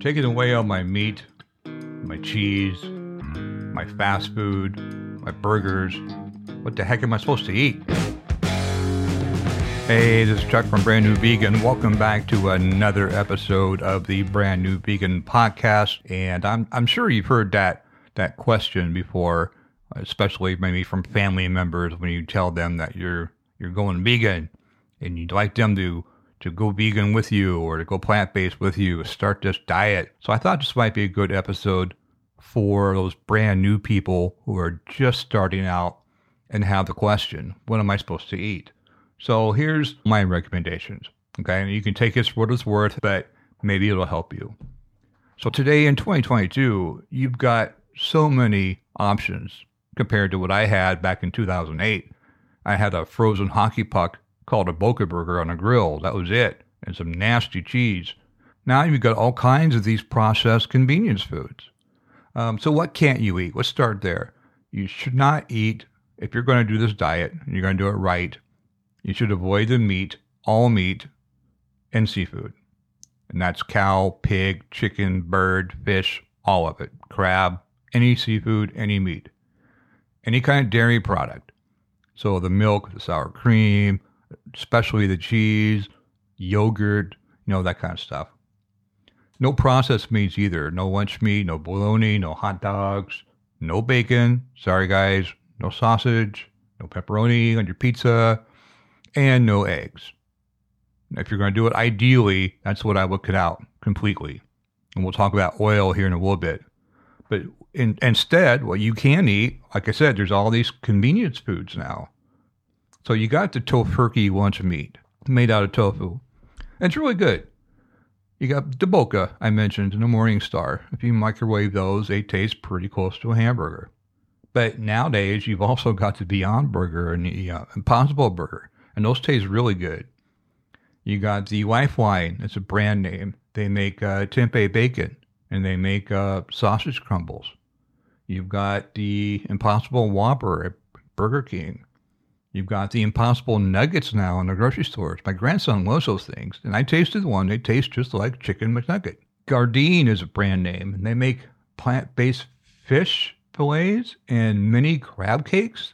taking away all my meat, my cheese, my fast food, my burgers. What the heck am I supposed to eat? Hey, this is Chuck from Brand New Vegan. Welcome back to another episode of the Brand New Vegan podcast. And I'm I'm sure you've heard that that question before, especially maybe from family members when you tell them that you're you're going vegan and you'd like them to to go vegan with you or to go plant based with you, start this diet. So I thought this might be a good episode for those brand new people who are just starting out and have the question, what am I supposed to eat? So here's my recommendations. Okay. And you can take this for what it's worth, but maybe it'll help you. So today in 2022, you've got so many options compared to what I had back in 2008. I had a frozen hockey puck called a Boca Burger on a grill. That was it. And some nasty cheese. Now you've got all kinds of these processed convenience foods. Um, so what can't you eat? Let's start there. You should not eat, if you're going to do this diet, and you're going to do it right, you should avoid the meat, all meat, and seafood. And that's cow, pig, chicken, bird, fish, all of it. Crab, any seafood, any meat. Any kind of dairy product. So the milk, the sour cream, especially the cheese, yogurt, you know, that kind of stuff. No processed meats either. No lunch meat, no bologna, no hot dogs, no bacon. Sorry, guys. No sausage, no pepperoni on your pizza, and no eggs. If you're going to do it ideally, that's what I would cut out completely. And we'll talk about oil here in a little bit. But in, instead, what you can eat, like I said, there's all these convenience foods now. So you got the Tofurky lunch meat made out of tofu. And it's really good. You got the boca I mentioned in the Morning Star. If you microwave those, they taste pretty close to a hamburger. But nowadays, you've also got the Beyond Burger and the uh, Impossible Burger, and those taste really good. You got the Lightlife. It's a brand name. They make uh, tempeh bacon, and they make uh, sausage crumbles. You've got the Impossible Whopper at Burger King. You've got the Impossible Nuggets now in the grocery stores. My grandson loves those things, and I tasted one. They taste just like Chicken McNugget. Gardein is a brand name, and they make plant-based fish fillets and mini crab cakes.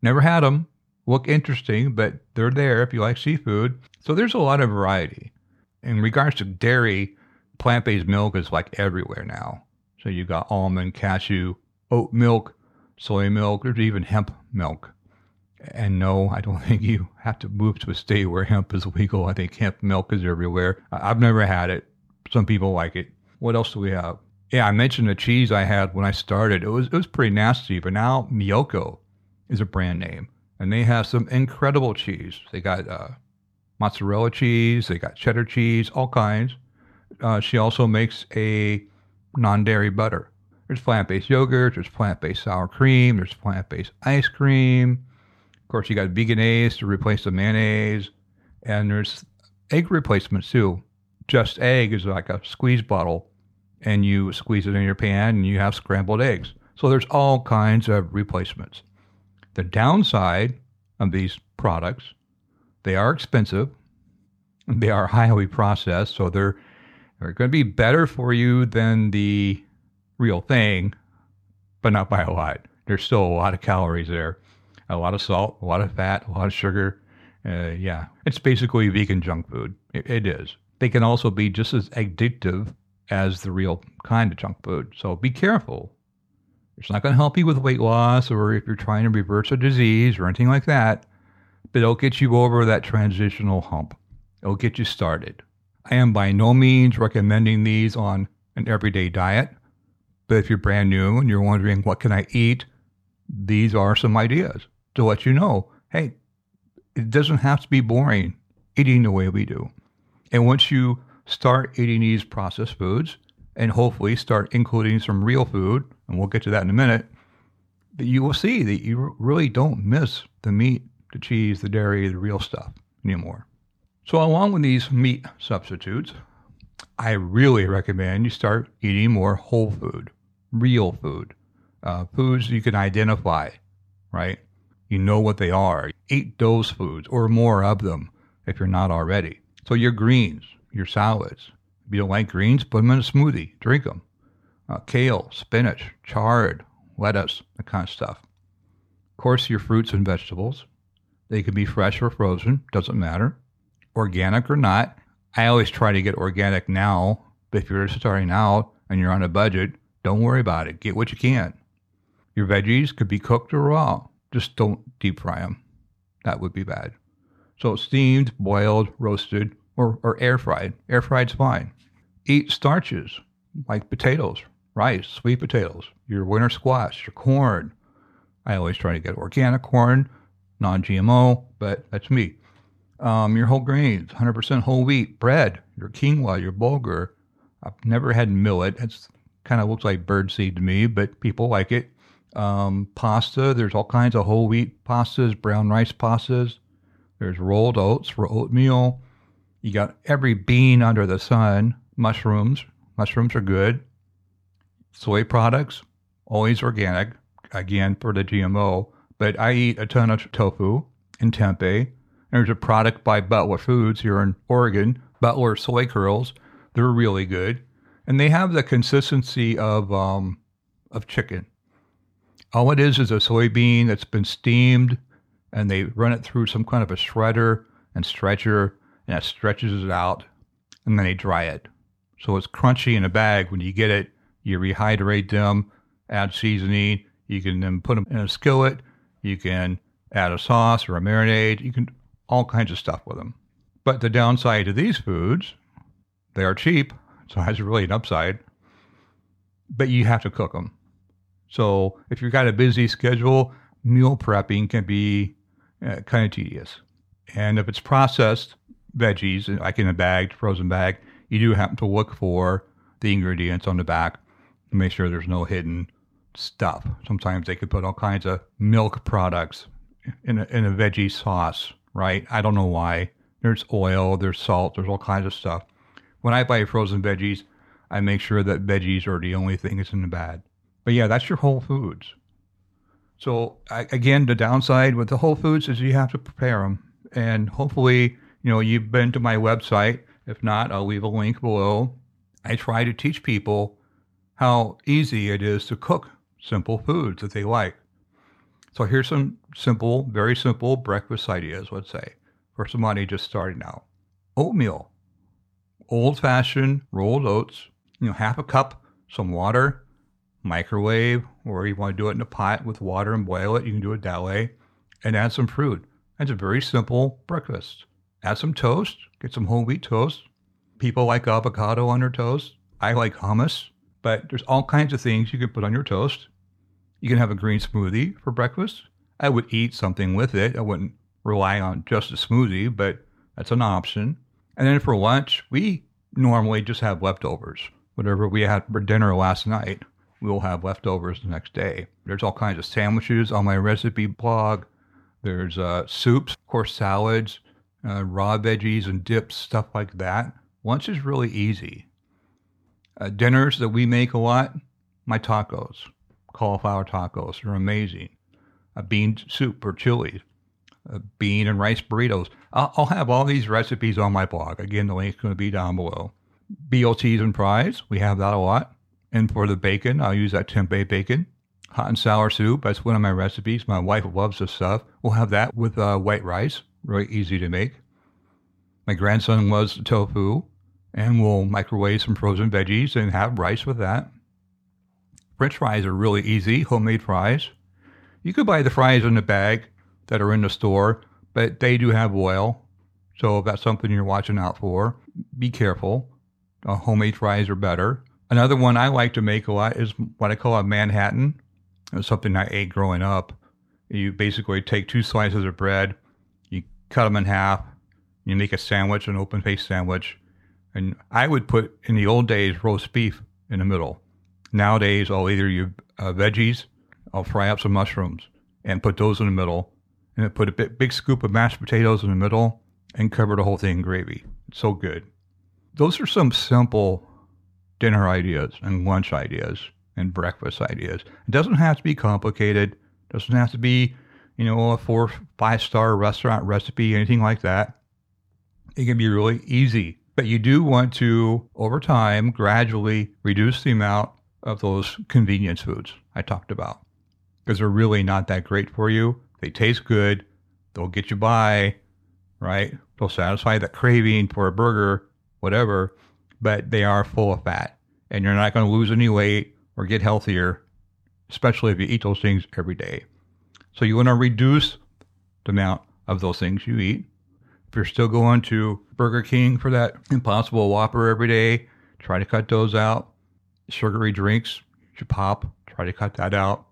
Never had them. Look interesting, but they're there if you like seafood. So there's a lot of variety. In regards to dairy, plant-based milk is like everywhere now. So you've got almond, cashew, oat milk, soy milk, there's even hemp milk. And no, I don't think you have to move to a state where hemp is legal. I think hemp milk is everywhere. I've never had it. Some people like it. What else do we have? Yeah, I mentioned the cheese I had when I started. It was it was pretty nasty, but now Miyoko is a brand name, and they have some incredible cheese. They got uh, mozzarella cheese, they got cheddar cheese, all kinds. Uh, she also makes a non-dairy butter. There's plant-based yogurt, there's plant-based sour cream, there's plant-based ice cream course, you got Vegenaise to replace the mayonnaise, and there's egg replacements too. Just Egg is like a squeeze bottle, and you squeeze it in your pan, and you have scrambled eggs. So there's all kinds of replacements. The downside of these products, they are expensive. They are highly processed, so they're they're going to be better for you than the real thing, but not by a lot. There's still a lot of calories there a lot of salt, a lot of fat, a lot of sugar. Uh, yeah, it's basically vegan junk food. It, it is. They can also be just as addictive as the real kind of junk food. So be careful. It's not going to help you with weight loss or if you're trying to reverse a disease or anything like that, but it'll get you over that transitional hump. It'll get you started. I am by no means recommending these on an everyday diet, but if you're brand new and you're wondering what can I eat, these are some ideas to let you know hey, it doesn't have to be boring eating the way we do. And once you start eating these processed foods and hopefully start including some real food, and we'll get to that in a minute, you will see that you really don't miss the meat, the cheese, the dairy, the real stuff anymore. So, along with these meat substitutes, I really recommend you start eating more whole food, real food, uh, foods you can identify, right? You know what they are. Eat those foods or more of them if you're not already. So your greens, your salads, If you don't like greens, put them in a smoothie. Drink them. Uh, kale, spinach, chard, lettuce, that kind of stuff. Of course, your fruits and vegetables. They can be fresh or frozen, doesn't matter. Organic or not. I always try to get organic now, but if you're starting out and you're on a budget, don't worry about it. Get what you can. Your veggies could be cooked or raw. Just don't deep fry them. That would be bad. So steamed, boiled, roasted, or, or air fried. Air fried's fine. Eat starches like potatoes, rice, sweet potatoes, your winter squash, your corn. I always try to get organic corn, non GMO, but that's me. Um, your whole grains, 100% whole wheat, bread, your quinoa, your bulgur. I've never had millet. It's kind of looks like birdseed to me, but people like it. Um, pasta, there's all kinds of whole wheat pastas, brown rice pastas. There's rolled oats for oatmeal. You got every bean under the sun. Mushrooms, mushrooms are good. Soy products, always organic, again for the GMO. But I eat a ton of tofu and tempeh. There's a product by Butler Foods here in Oregon, Butler soy curls. They're really good, and they have the consistency of um, of chicken. All it is is a soybean that's been steamed, and they run it through some kind of a shredder and stretcher, and it stretches it out, and then they dry it. So it's crunchy in a bag. When you get it, you rehydrate them, add seasoning. You can then put them in a skillet. You can add a sauce or a marinade. You can all kinds of stuff with them. But the downside to these foods, they are cheap, so that's really an upside. But you have to cook them. So if you've got a busy schedule, meal prepping can be uh, kind of tedious. And if it's processed veggies, like in a bag, frozen bag, you do have to look for the ingredients on the back to make sure there's no hidden stuff. Sometimes they could put all kinds of milk products in a, in a veggie sauce, right? I don't know why. There's oil, there's salt, there's all kinds of stuff. When I buy frozen veggies, I make sure that veggies are the only thing that's in the bag. But yeah, that's your Whole Foods. So I, again, the downside with the Whole Foods is you have to prepare them, and hopefully, you know, you've been to my website. If not, I'll leave a link below. I try to teach people how easy it is to cook simple foods that they like. So here's some simple, very simple breakfast ideas. Let's say for somebody just starting out, oatmeal, old-fashioned rolled oats. You know, half a cup, some water, microwave, or you want to do it in a pot with water and boil it, you can do it that way, and add some fruit. It's a very simple breakfast. Add some toast, get some whole wheat toast. People like avocado on their toast. I like hummus, but there's all kinds of things you can put on your toast. You can have a green smoothie for breakfast. I would eat something with it. I wouldn't rely on just a smoothie, but that's an option. And then for lunch, we normally just have leftovers. Whatever we had for dinner last night, we'll have leftovers the next day. There's all kinds of sandwiches on my recipe blog. There's uh, soups, of course, salads, uh, raw veggies and dips, stuff like that. Lunch is really easy. Uh, dinners that we make a lot, my tacos, cauliflower tacos, are amazing. A bean soup or chili, a bean and rice burritos. I'll, I'll have all these recipes on my blog. Again, the link's going to be down below. BLTs and fries, we have that a lot. And for the bacon, I'll use that tempeh bacon. Hot and sour soup, that's one of my recipes. My wife loves this stuff. We'll have that with uh, white rice, really easy to make. My grandson loves tofu, and we'll microwave some frozen veggies and have rice with that. French fries are really easy, homemade fries. You could buy the fries in a bag that are in the store, but they do have oil. So if that's something you're watching out for, be careful. Uh, homemade fries are better. Another one I like to make a lot is what I call a Manhattan. It's something I ate growing up. You basically take two slices of bread, you cut them in half, you make a sandwich, an open faced sandwich. And I would put, in the old days, roast beef in the middle. Nowadays, I'll either use uh, veggies, I'll fry up some mushrooms and put those in the middle. And then put a big, big scoop of mashed potatoes in the middle and cover the whole thing in gravy. It's so good. Those are some simple dinner ideas and lunch ideas and breakfast ideas. It doesn't have to be complicated. It doesn't have to be, you know, a four, five star restaurant recipe, anything like that. It can be really easy But you do want to, over time, gradually reduce the amount of those convenience foods I talked about because they're really not that great for you. They taste good, they'll get you by, right? They'll satisfy that craving for a burger, whatever, but they are full of fat and you're not going to lose any weight or get healthier, especially if you eat those things every day. So you want to reduce the amount of those things you eat. If you're still going to Burger King for that Impossible Whopper every day, try to cut those out. Sugary drinks, you pop, try to cut that out.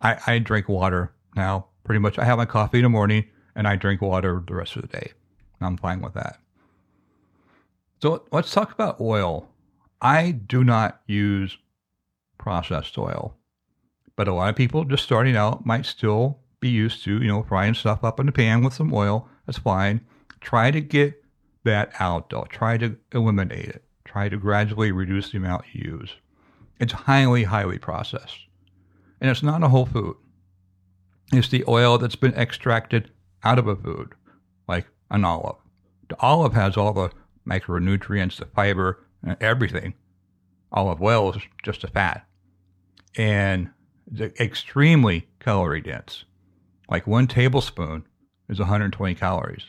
I, I drink water now, pretty much. I have my coffee in the morning and I drink water the rest of the day. I'm fine with that. So let's talk about oil. I do not use processed oil, but a lot of people just starting out might still be used to, you know, frying stuff up in the pan with some oil. That's fine. Try to get that out though. Try to eliminate it. Try to gradually reduce the amount you use. It's highly, highly processed. And it's not a whole food. It's the oil that's been extracted out of a food, like an olive. The olive has all the micronutrients, the fiber, everything. Olive oil is just a fat. And extremely calorie dense. Like one tablespoon is 120 calories.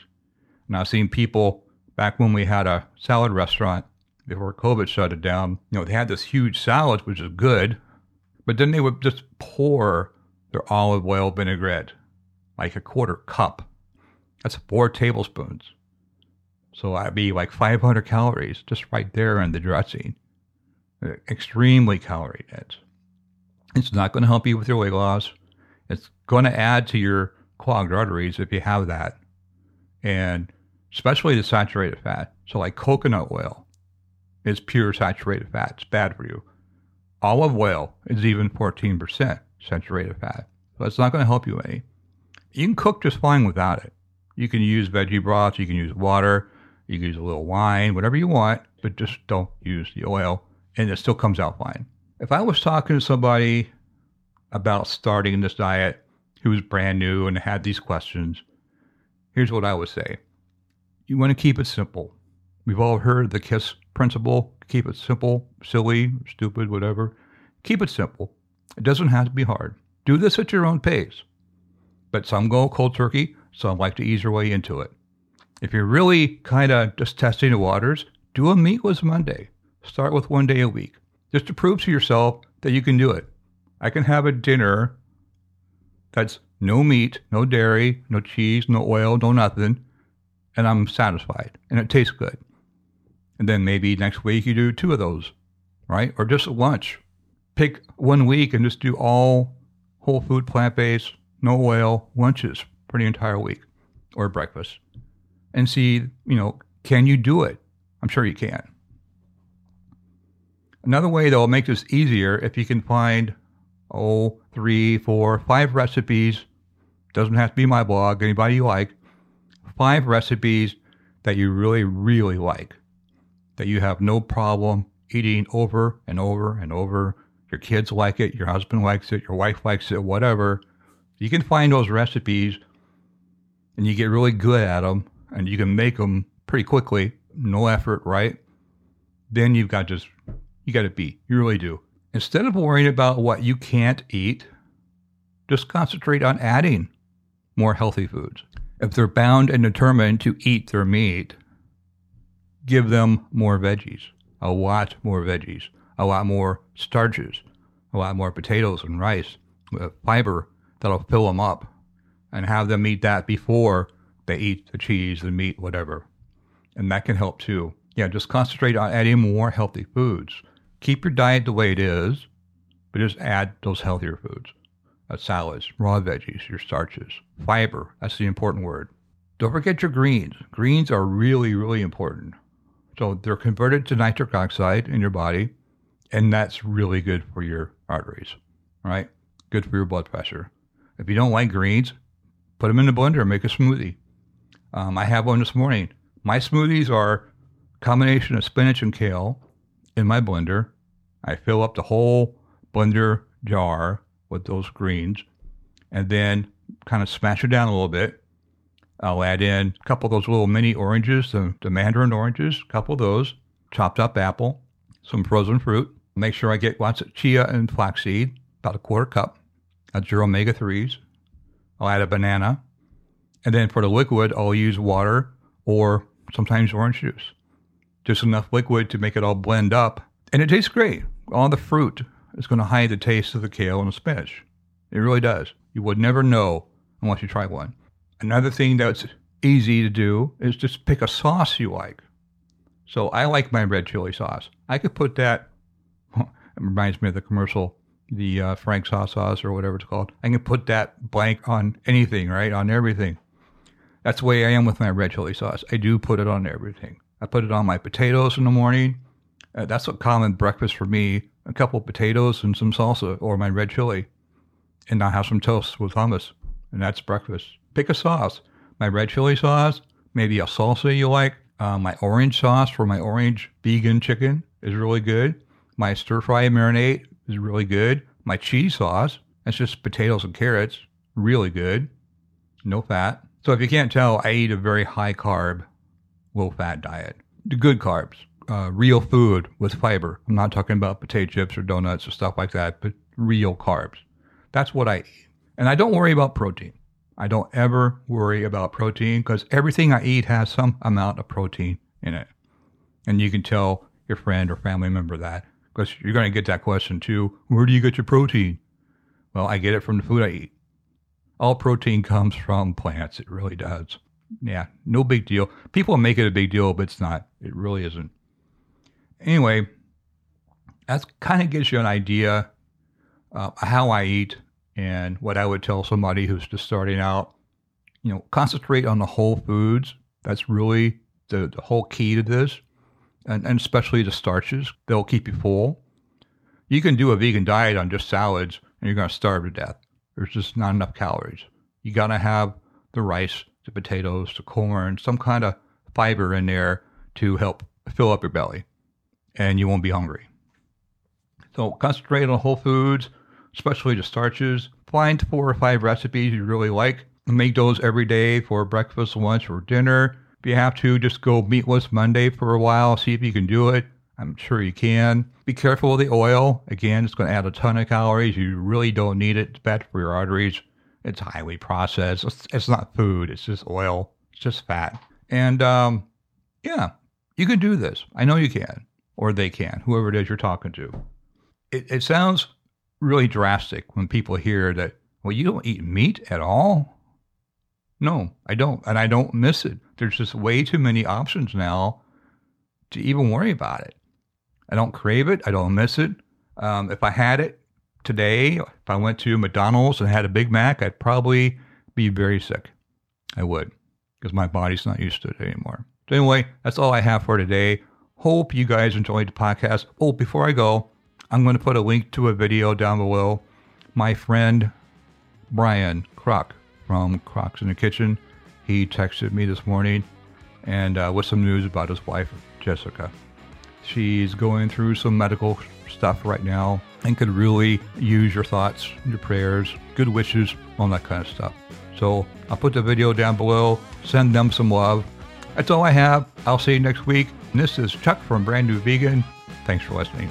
And I've seen people back when we had a salad restaurant before COVID shut it down, you know, they had this huge salad, which is good, but then they would just pour their olive oil vinaigrette, like a quarter cup. That's four tablespoons. So that'd be like 500 calories just right there in the dressing. Extremely calorie dense. It's not going to help you with your weight loss. It's going to add to your clogged arteries if you have that. And especially the saturated fat. So, like coconut oil is pure saturated fat. It's bad for you. Olive oil is even 14% saturated fat. So, it's not going to help you any. You can cook just fine without it. You can use veggie broth, you can use water, you can use a little wine, whatever you want, but just don't use the oil, and it still comes out fine. If I was talking to somebody about starting this diet who was brand new and had these questions, here's what I would say you want to keep it simple. We've all heard the KISS principle keep it simple, silly, stupid, whatever. Keep it simple. It doesn't have to be hard. Do this at your own pace. But some go cold turkey, some like to ease their way into it. If you're really kind of just testing the waters, do a meatless Monday. Start with one day a week, just to prove to yourself that you can do it. I can have a dinner that's no meat, no dairy, no cheese, no oil, no nothing, and I'm satisfied and it tastes good. And then maybe next week you do two of those, right? Or just a lunch. Pick one week and just do all whole food, plant based, no oil lunches for the entire week or breakfast and see, you know, can you do it? I'm sure you can. Another way that will make this easier if you can find, oh, three, four, five recipes, doesn't have to be my blog, anybody you like, five recipes that you really, really like, that you have no problem eating over and over and over. Your kids like it, your husband likes it, your wife likes it, whatever. You can find those recipes and you get really good at them and you can make them pretty quickly, no effort, right? Then you've got just, you got to beat. You really do. Instead of worrying about what you can't eat, just concentrate on adding more healthy foods. If they're bound and determined to eat their meat, give them more veggies, a lot more veggies, a lot more starches, a lot more potatoes and rice, with fiber that'll fill them up, and have them eat that before they eat the cheese, the meat, whatever. And that can help too. Yeah, just concentrate on adding more healthy foods. Keep your diet the way it is, but just add those healthier foods uh, salads, raw veggies, your starches, fiber. That's the important word. Don't forget your greens. Greens are really, really important. So they're converted to nitric oxide in your body, and that's really good for your arteries, right? Good for your blood pressure. If you don't like greens, put them in the blender and make a smoothie. Um, I have one this morning. My smoothies are combination of spinach and kale in my blender. I fill up the whole blender jar with those greens and then kind of smash it down a little bit. I'll add in a couple of those little mini oranges, the, the mandarin oranges, a couple of those, chopped up apple, some frozen fruit. Make sure I get lots of chia and flaxseed, about a quarter cup. That's your omega 3s. I'll add a banana. And then for the liquid, I'll use water or sometimes orange juice. Just enough liquid to make it all blend up. And it tastes great. All the fruit is going to hide the taste of the kale and the spinach. It really does. You would never know unless you try one. Another thing that's easy to do is just pick a sauce you like. So I like my red chili sauce. I could put that, it reminds me of the commercial the uh, Frank's hot sauce or whatever it's called. I can put that blank on anything, right? On everything. That's the way I am with my red chili sauce. I do put it on everything. I put it on my potatoes in the morning. Uh, that's a common breakfast for me. A couple potatoes and some salsa or my red chili. And I have some toast with hummus. And that's breakfast. Pick a sauce. My red chili sauce, maybe a salsa you like. Uh, my orange sauce for my orange vegan chicken is really good. My stir fry marinade is really good. My cheese sauce, that's just potatoes and carrots, really good. No fat. So if you can't tell, I eat a very high carb, low fat diet. The good carbs, uh, real food with fiber. I'm not talking about potato chips or donuts or stuff like that, but real carbs. That's what I eat. And I don't worry about protein. I don't ever worry about protein because everything I eat has some amount of protein in it. And you can tell your friend or family member that because you're going to get that question too. Where do you get your protein? Well, I get it from the food I eat. All protein comes from plants. It really does. Yeah, no big deal. People make it a big deal, but it's not. It really isn't. Anyway, that kind of gives you an idea uh, how I eat and what I would tell somebody who's just starting out. You know, concentrate on the whole foods. That's really the, the whole key to this and, and especially the starches. They'll keep you full. You can do a vegan diet on just salads and you're going to starve to death. There's just not enough calories. You got to have the rice, the potatoes, the corn, some kind of fiber in there to help fill up your belly and you won't be hungry. So concentrate on whole foods, especially the starches. Find four or five recipes you really like make those every day for breakfast, lunch, or dinner. If you have to, just go meatless Monday for a while, see if you can do it. I'm sure you can. Be careful with the oil. Again, it's going to add a ton of calories. You really don't need it. It's bad for your arteries. It's highly processed. It's, it's not food. It's just oil. It's just fat. And um, yeah, you can do this. I know you can, or they can, whoever it is you're talking to. It, it sounds really drastic when people hear that, well, you don't eat meat at all? No, I don't. And I don't miss it. There's just way too many options now to even worry about it. I don't crave it. I don't miss it. Um, if I had it today, if I went to McDonald's and had a Big Mac, I'd probably be very sick. I would, because my body's not used to it anymore. So, anyway, that's all I have for today. Hope you guys enjoyed the podcast. Oh, before I go, I'm going to put a link to a video down below. My friend Brian Kroc from Krocs in the Kitchen. He texted me this morning and uh, with some news about his wife, Jessica. She's going through some medical stuff right now and could really use your thoughts, your prayers, good wishes, all that kind of stuff. So I'll put the video down below. Send them some love. That's all I have. I'll see you next week. And this is Chuck from Brand New Vegan. Thanks for listening.